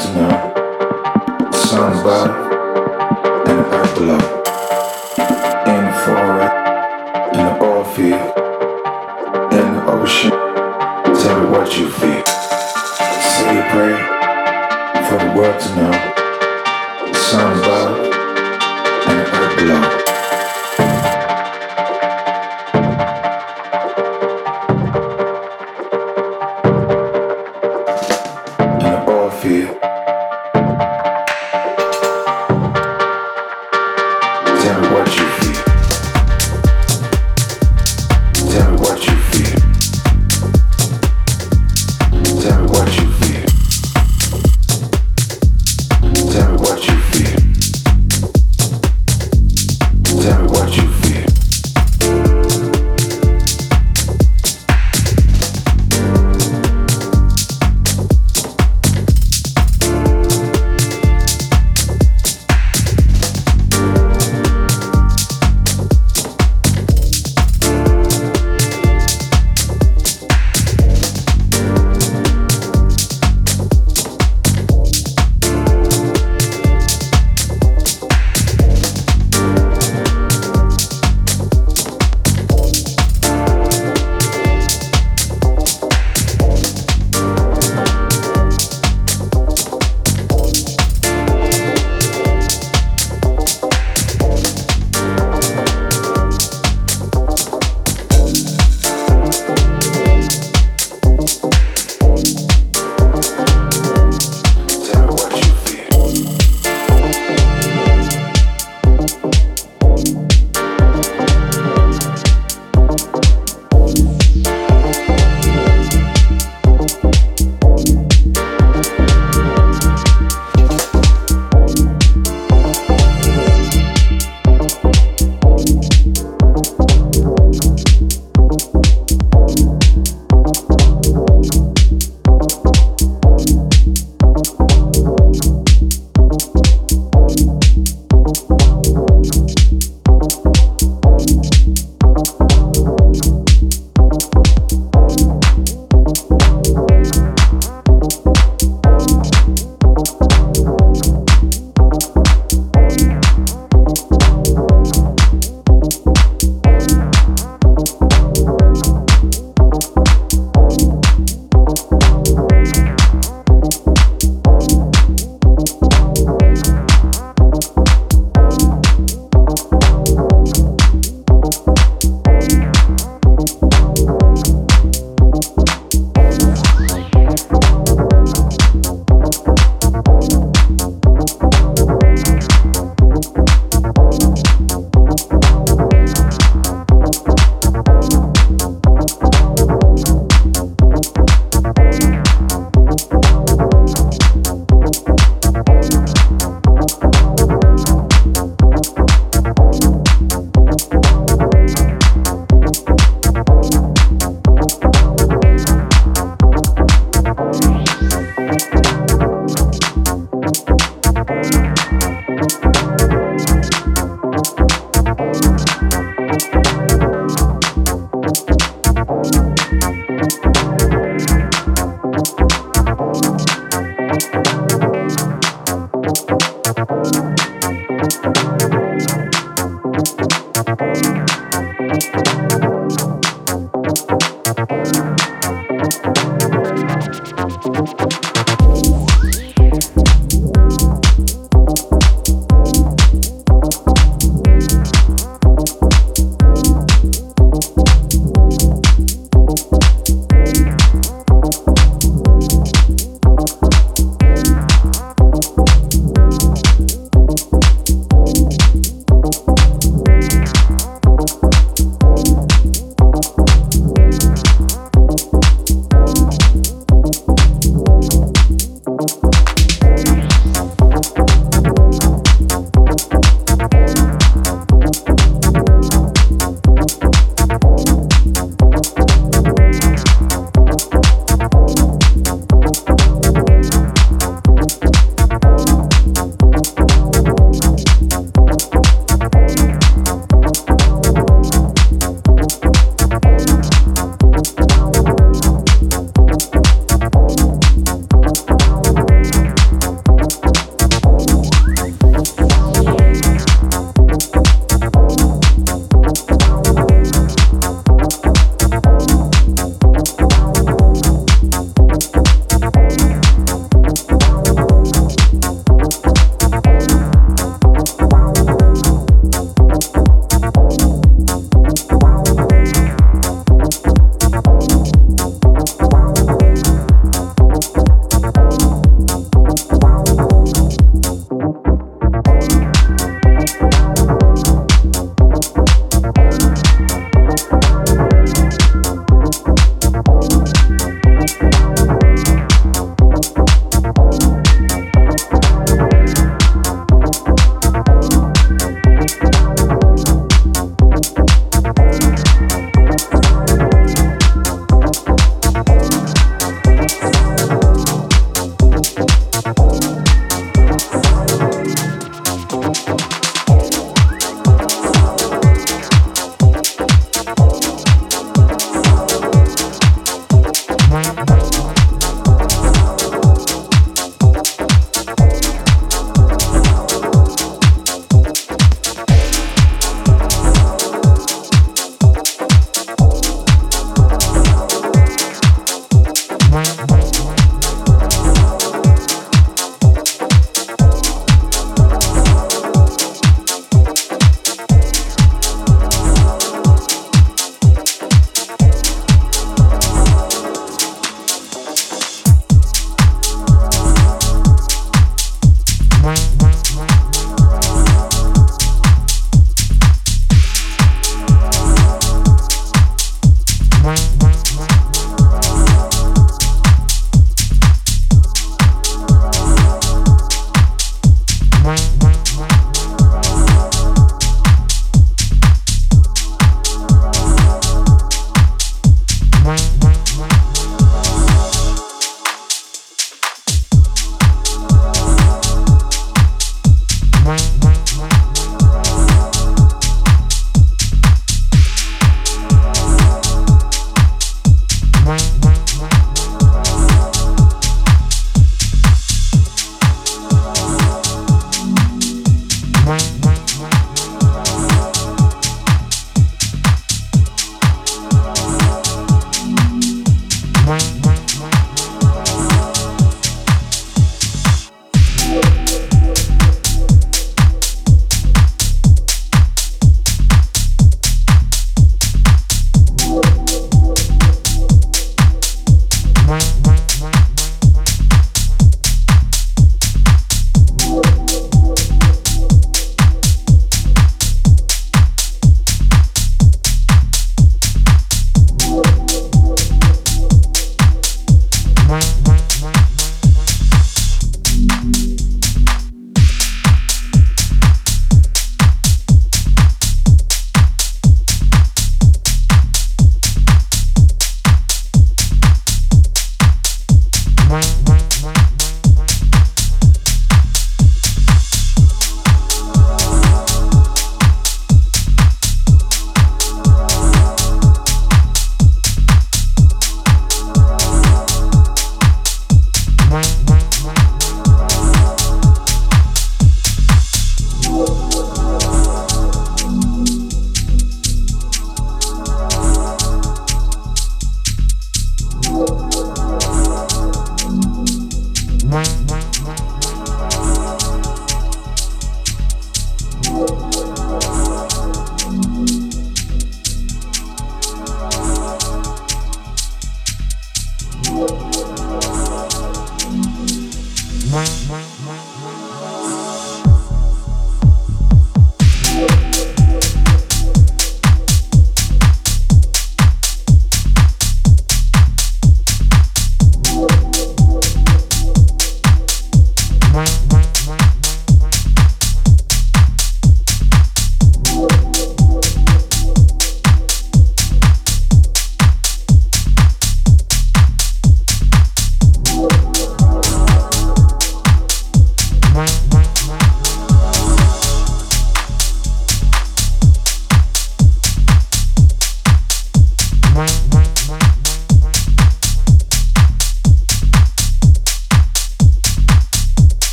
to know.